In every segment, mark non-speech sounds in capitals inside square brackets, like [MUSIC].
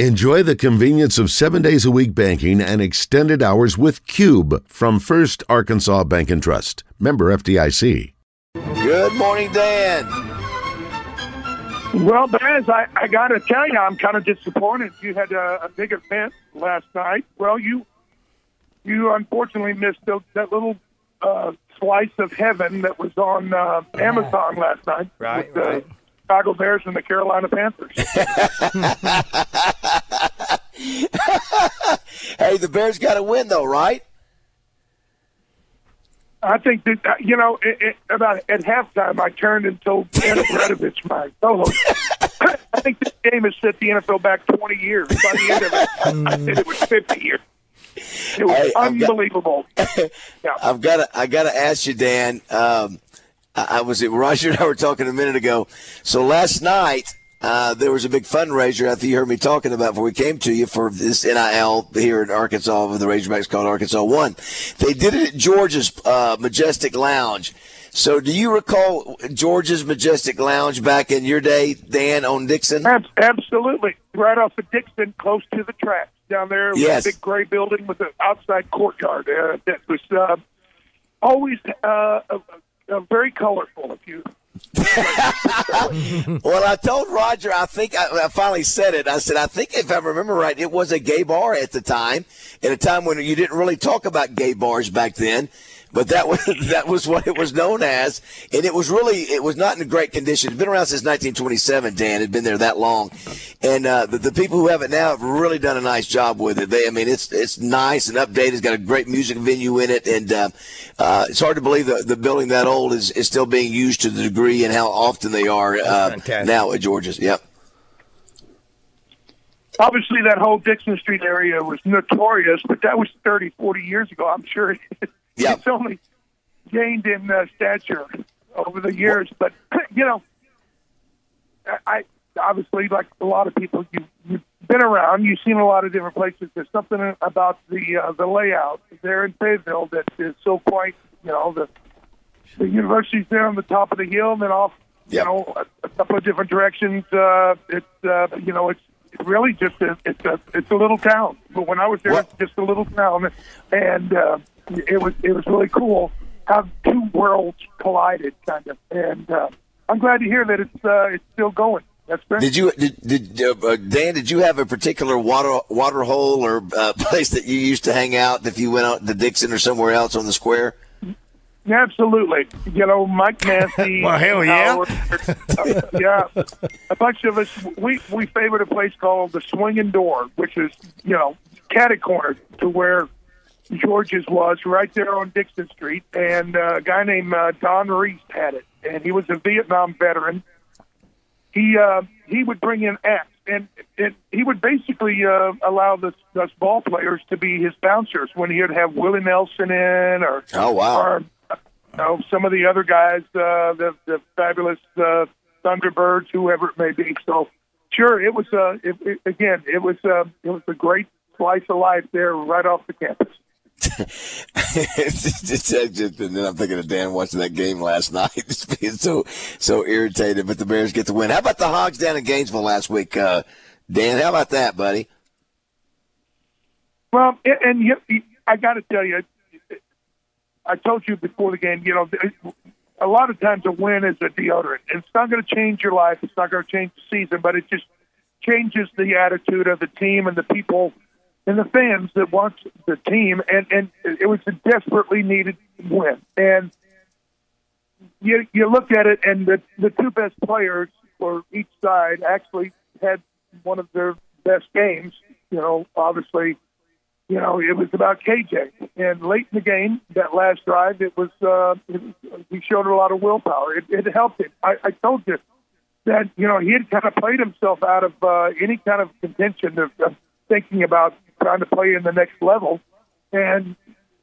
Enjoy the convenience of seven days a week banking and extended hours with Cube from First Arkansas Bank and Trust. Member FDIC. Good morning, Dan. Well, Baz, I, I got to tell you, I'm kind of disappointed. You had a, a big event last night. Well, you you unfortunately missed the, that little uh, slice of heaven that was on uh, Amazon last night Right, with the right. Chicago Bears and the Carolina Panthers. [LAUGHS] Hey, the Bears got to win, though, right? I think that uh, you know, it, it, about at halftime, I turned and told Anna Bredovich, my co-host, [COUGHS] I think this game has set the NFL back 20 years. By the end of it, I said it was 50 years. It was Hey, I've got- unbelievable. yeah. [LAUGHS] I've got to. I got to ask you, Dan. Um, I, was at Roger and I were talking a minute ago. So last night uh, there was a big fundraiser. I think you heard me talking about before we came to you for this NIL here in Arkansas. With the Razorbacks called Arkansas One. They did it at George's uh, Majestic Lounge. So do you recall George's Majestic Lounge back in your day, Dan, on Dickson? Absolutely. Right off of Dickson, close to the tracks down there. Yes. a big gray building with an outside courtyard uh, that was uh, always uh, very colorful. If you [LAUGHS] Well, I told Roger, I think I, I finally said it. I said, I think if I remember right, it was a gay bar at the time, at a time when you didn't really talk about gay bars back then. But that was [LAUGHS] that was what it was known as, and it was really it was not in great condition. It's been around since 1927. Dan had been there that long, and uh, the, the people who have it now have really done a nice job with it. They, I mean, it's it's nice and updated. It's got a great music venue in it, and uh, uh, it's hard to believe the the building that old is, is still being used to the degree and how often they are uh, now at George's. Yep. obviously that whole Dickson Street area was notorious, but that was 30, 40 years ago. I'm sure it, [LAUGHS] Yeah. it's only gained in uh, stature over the years. But [CLEARS THROAT] you know, I I- obviously like a lot of people, you you've been around, you've seen a lot of different places. There's something about the uh, the layout there in Fayetteville that is so quite. You know the the university's there on the top of the hill, and then off you know a, a couple of different directions. Uh, it's uh, you know it's really just a it's a it's a little town. But when I was there, What- it's just a little town, and uh, it was it was really cool how two worlds collided, kind of. And uh, I'm glad to hear that it's uh, it's still going. That's great. Did you did, did uh, Dan? Did you have a particular water water hole or uh, [LAUGHS] place that you used to hang out if you went out to Dickson or somewhere else on the square? Absolutely. You know, Mike Nancy. [LAUGHS] Well, hell yeah. Howard, uh, yeah. A bunch of us, we, we favored a place called the Swinging Door, which is, you know, catty corner to where George's was, right there on Dickson Street. And uh, a guy named uh, Don Reese had it. And he was a Vietnam veteran. He uh, he would bring in acts, and, and he would basically uh, allow the, us ball players to be his bouncers when he would have Willie Nelson in or Oh wow! or you know, some of the other guys, uh, the the fabulous uh, Thunderbirds, whoever it may be. So, sure, it was uh, it, it, again, it was uh, it was a great slice of life there, right off the campus. [LAUGHS] Just- just- and then I'm thinking of Dan watching that game last [LAUGHS] night, just being so so irritated. But the Bears get the win. How about the Hogs down in Gainesville last week, uh, Dan? How about that, buddy? Well, and, you- I got to tell you, I told you before the game, you know, a lot of times a win is a deodorant. It's not going to change your life. It's not going to change the season, but it just changes the attitude of the team and the people and the fans that want the team. And and it was a desperately needed win. And you you look at it, and the the two best players for each side actually had one of their best games. You know, obviously you know, it was about KJ. And late in the game, that last drive, it was, uh, it, he showed a lot of willpower. It, it helped him. I, I told you that, you know, he had kind of played himself out of uh, any kind of contention of, of thinking about trying to play in the next level. And,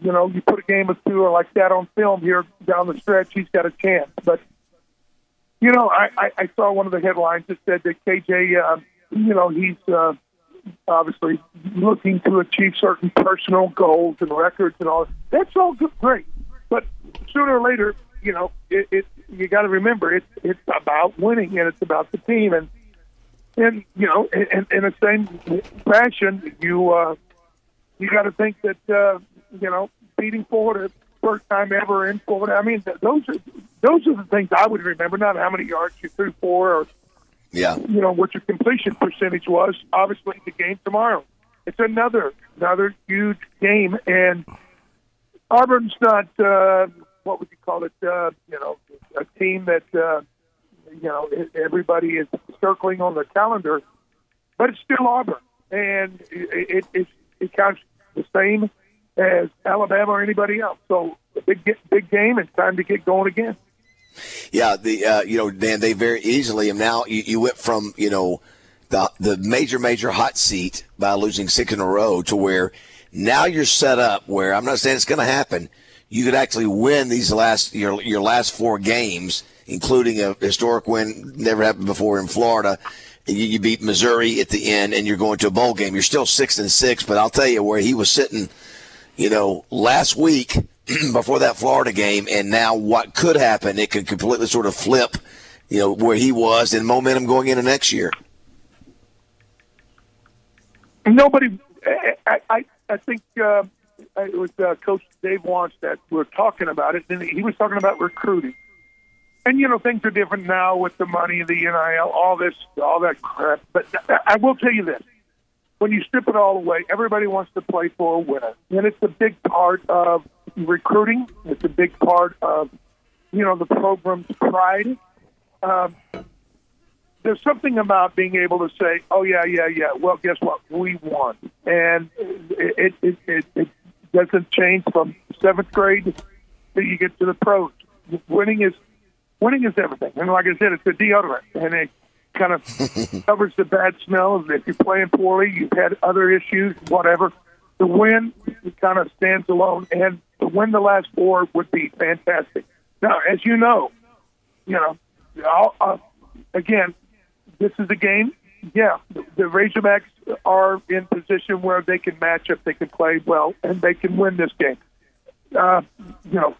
you know, you put a game or two like that on film here down the stretch, he's got a chance. But, you know, I, I, I saw one of the headlines that said that KJ, uh, you know, he's, uh, obviously looking to achieve certain personal goals and records and all. That's all good, great, but sooner or later, you know, it, it you got to remember it's it's about winning and it's about the team. And and you know, in, in the same fashion, you uh, you got to think that uh, you know beating Florida first time ever in Florida. I mean, th- those are those are the things I would remember, not how many yards you threw for, or Yeah. you know what your completion percentage was. Obviously, the game tomorrow. It's another another huge game, and Auburn's not uh, what would you call it? Uh, you know, a team that uh, you know everybody is circling on the calendar, but it's still Auburn, and it it, it, it counts the same as Alabama or anybody else. So big big game. It's time to get going again. Yeah, the uh, you know Dan, they very easily and now you, you went from you know the the major major hot seat by losing six in a row to where now you're set up where I'm not saying it's going to happen. You could actually win these last your your last four games, including a historic win never happened before in Florida. You, you beat Missouri at the end, and you're going to a bowl game. You're still six and six, but I'll tell you where he was sitting you know, last week [CLEARS THROAT] before that Florida game, and now what could happen? It could completely sort of flip, you know, where he was and momentum going into next year. Nobody, I, I, I think uh, it was uh, Coach Dave Wannstedt that we're talking about it, and he was talking about recruiting. And you know, things are different now with the money, the NIL, all this, all that crap. But I will tell you this: when you strip it all away, everybody wants to play for a winner, and it's a big part of recruiting. It's a big part of you know the program's pride. Um, there's something about being able to say, "Oh yeah, yeah, yeah." Well, guess what? We won, and it it it, it doesn't change from seventh grade till you get to the pros. Winning is winning is everything, and like I said, it's a deodorant, and it kind of [LAUGHS] covers the bad smell. If you're playing poorly, you've had other issues, whatever. The win it kind of stands alone, and to win the last four would be fantastic. Now, as you know, you know, I'll, uh, again, this is a game. Yeah, the Razorbacks are in position where they can match up, they can play well, and they can win this game. Uh, you know,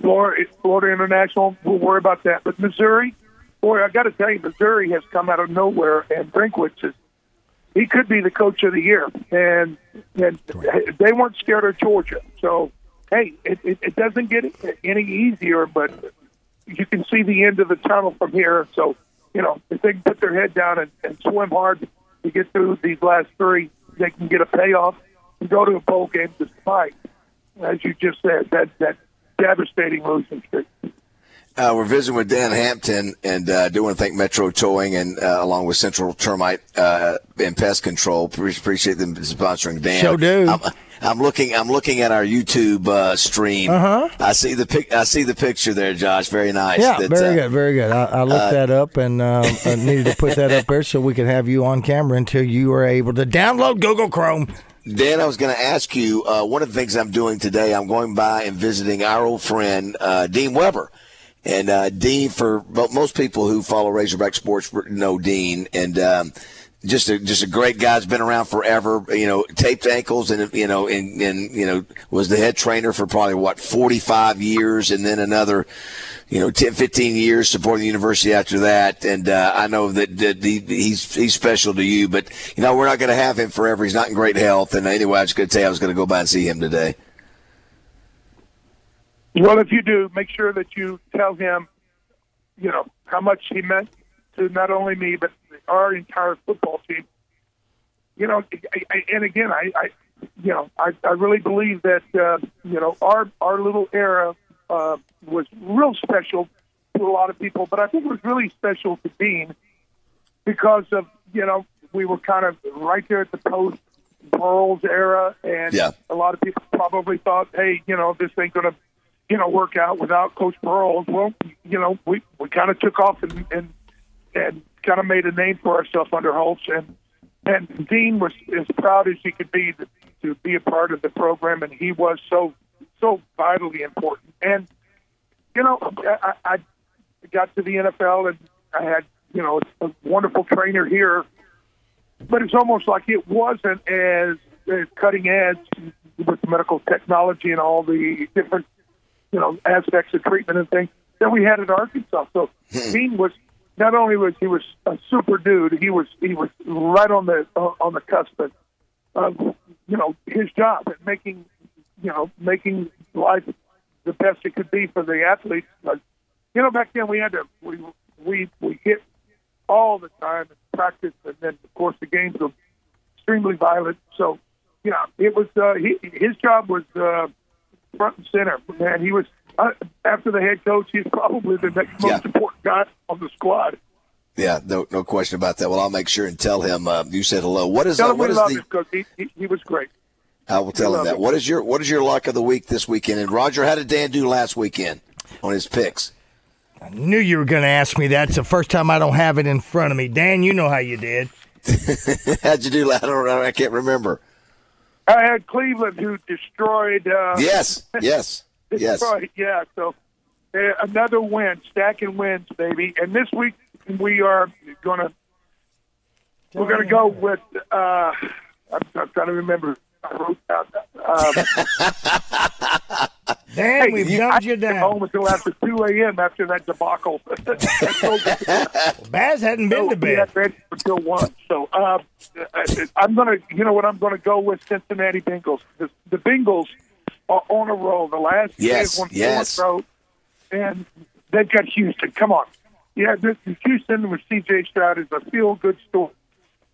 Florida, Florida International, we'll worry about that. But Missouri, boy, I got to tell you, Missouri has come out of nowhere, and Drinkwitz is he could be the coach of the year, and and they weren't scared of Georgia. So, hey, it, it, it doesn't get any easier, but you can see the end of the tunnel from here. So, you know, if they can put their head down and, and swim hard to get through these last three, they can get a payoff and go to a bowl game despite, as you just said, that that devastating losing streak. Uh, we're visiting with Dan Hampton, and uh, I do want to thank Metro Towing and uh, along with Central Termite uh, and Pest Control. Pre- appreciate them sponsoring Dan. Sure do. I'm, I'm looking. I'm looking at our YouTube uh, stream. Uh-huh. I see the pic. I see the picture there, Josh. Very nice. Yeah, That's, very uh, good, very good. I, I looked that up and um, I needed to put that up there so we could have you on camera until you were able to download Google Chrome. Dan, I was going to ask you uh, one of the things I'm doing today. I'm going by and visiting our old friend uh, Dean Weber, and uh, Dean. For most people who follow Razorback sports know Dean, and um, just a just a great guy. Has been around forever. You know, taped ankles, and you know, and, and you know, was the head trainer for probably what 45 years, and then another you know, 10, 15 years supporting the university after that. And uh, I know that, that he, he's he's special to you, but you know, we're not going to have him forever. He's not in great health. And anyway, I was going to tell you I was going to go by and see him today. Well, if you do, make sure that you tell him, you know, how much he meant to not only me but our entire football team. You know, I, I, and again, I, I, you know, I, I really believe that uh, you know our our little era uh, was real special to a lot of people, but I think it was really special to Dean because of you know we were kind of right there at the post Broyles era, and Yeah. a lot of people probably thought, hey, you know, this ain't gonna you know work out without Coach Broyles. Well, you know, we we kind of took off and and and kind of made a name for ourselves under Holtz, and and Dean was as proud as he could be to, to be a part of the program, and he was so so vitally important. And you know, I, I got to the NFL, and I had you know a wonderful trainer here, but it's almost like it wasn't as, as cutting edge with medical technology and all the different you know aspects of treatment and things that we had in Arkansas. So Dean was not only was he was a super dude, he was he was right on the uh, on the cusp of, of you know his job and making you know making life the best it could be for the athletes. But, you know, back then we had to we we we hit all the time in practice, and then of course the games were extremely violent. So, yeah, it was uh, he, his job was uh, front and center. Man, he was uh, after the head coach. He's probably the next most Yeah. important guy on the squad. Yeah, no, no question about that. Well, I'll make sure and tell him uh, you said hello. What is Tell uh, what is the? because he, he he was great. I will tell him that. him. What is your what is your luck of the week this weekend? And Roger, how did Dan do last weekend on his picks? I knew you were going to ask me that. It's the first time I don't have it in front of me. Dan, you know how you did. [LAUGHS] How'd you do? I don't know. I can't remember. I had Cleveland who destroyed. Uh, Yes, [LAUGHS] yes, yes. Detroit, yeah. So uh, another win, stacking wins, baby. And this week we are gonna we're gonna go with. Uh, I'm, I'm trying to remember. I. Um, Dan, hey, we've you, dumped I you didn't get home until after 2 a.m. after that debacle. I told you. Baz hadn't been to So we bed. had ready until one. So uh, I'm gonna, you know what, I'm gonna go with Cincinnati Bengals. The, the Bengals are on a roll. The last Yes, they won yes. in a row, and they've got Houston. Come on, yeah, this Houston with C.J. Stroud is a feel good story.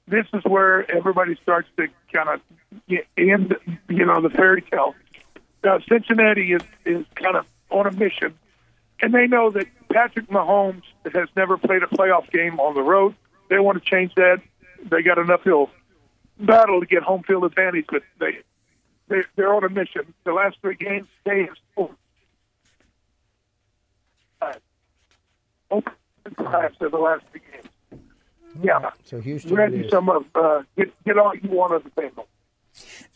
This is where everybody starts to kind of end, you know, the fairy tale. Uh, Cincinnati is is kind of on a mission and they know that Patrick Mahomes has never played a playoff game on the road. They want to change that. They got an uphill battle to get home field advantage, but they, they they're on a mission. The last three games, they have scored five. Open five of the last three games. Yeah, So Houston it ready is. some of uh, get get all you want of the Bengals.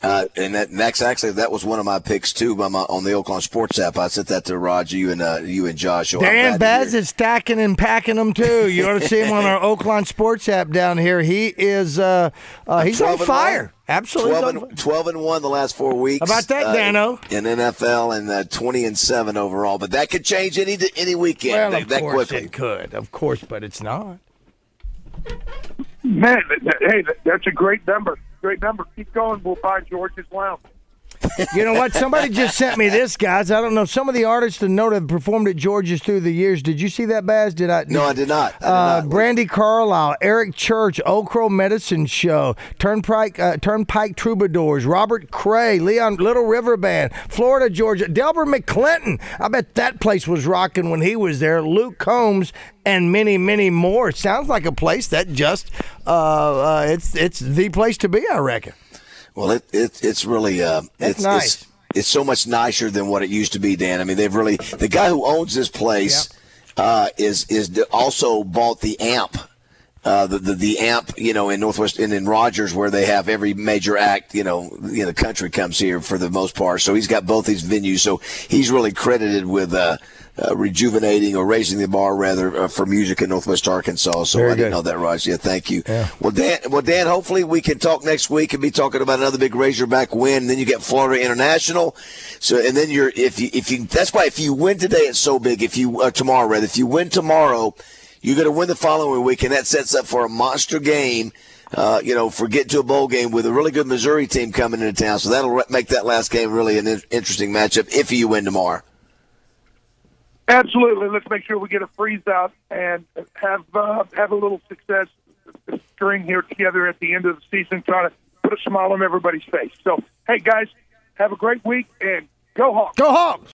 Uh, and that, and that's actually that was one of my picks too by my, on the Oaklawn Sports app. I sent that to Roger, you and uh, you and Josh. So Dan glad to Baz is stacking and packing them too. You ought to see him on our [LAUGHS] Oaklawn Sports app down here. He is uh, uh, he's on fire. one. Absolutely. 12 and, 12 and 1 the last four weeks. How about that, uh, Dano? In NFL and uh, 20 and 7 overall. But that could change any any weekend Well, that, of that course quickly. it could, of course, but it's not. Man, hey, that, that's a great number. Great number. Keep going. We'll buy George's Lounge. You know what? Somebody just sent me this, guys. I don't know. Some of the artists that know have performed at George's through the years. Did you see that, Baz? Did I? No, I did not. I did Uh, not. Brandi Carlile, Eric Church, Crow Medicine Show, Turnpike uh, Turnpike Troubadours, Robert Cray, Leon Little River Band, Florida Georgia, Delbert McClinton. I bet that place was rocking when he was there. Luke Combs and many, many more. Sounds like a place that just uh, uh, it's it's the place to be. I reckon. Well, it, it it's really uh, That's it's, nice. it's it's so much nicer than what it used to be, Dan. I mean, they've really the guy who owns this place uh, is is also bought the amp. Uh, the, the the amp, you know, in Northwest and in Rogers, where they have every major act, you know, you know, the country comes here for the most part. So he's got both these venues. So he's really credited with uh, uh, rejuvenating or raising the bar rather uh, for music in Northwest Arkansas. So Very I didn't know that, Raj. Yeah, thank you. Well, Dan, well, Dan, hopefully we can talk next week and be talking about another big Razorback win. Then you get Florida International. So, and then you're if you if you that's why if you win today, it's so big. If you uh, tomorrow, rather, if you win tomorrow, you're going to win the following week, and that sets up for a monster game. Uh, you know, for getting to a bowl game with a really good Missouri team coming into town. So that'll re- make that last game really an in- interesting matchup if you win tomorrow. Absolutely. Let's make sure we get a freeze out and have uh, have a little success string here together at the end of the season, trying to put a smile on everybody's face. So, hey guys, have a great week and go Hogs. Go Hogs!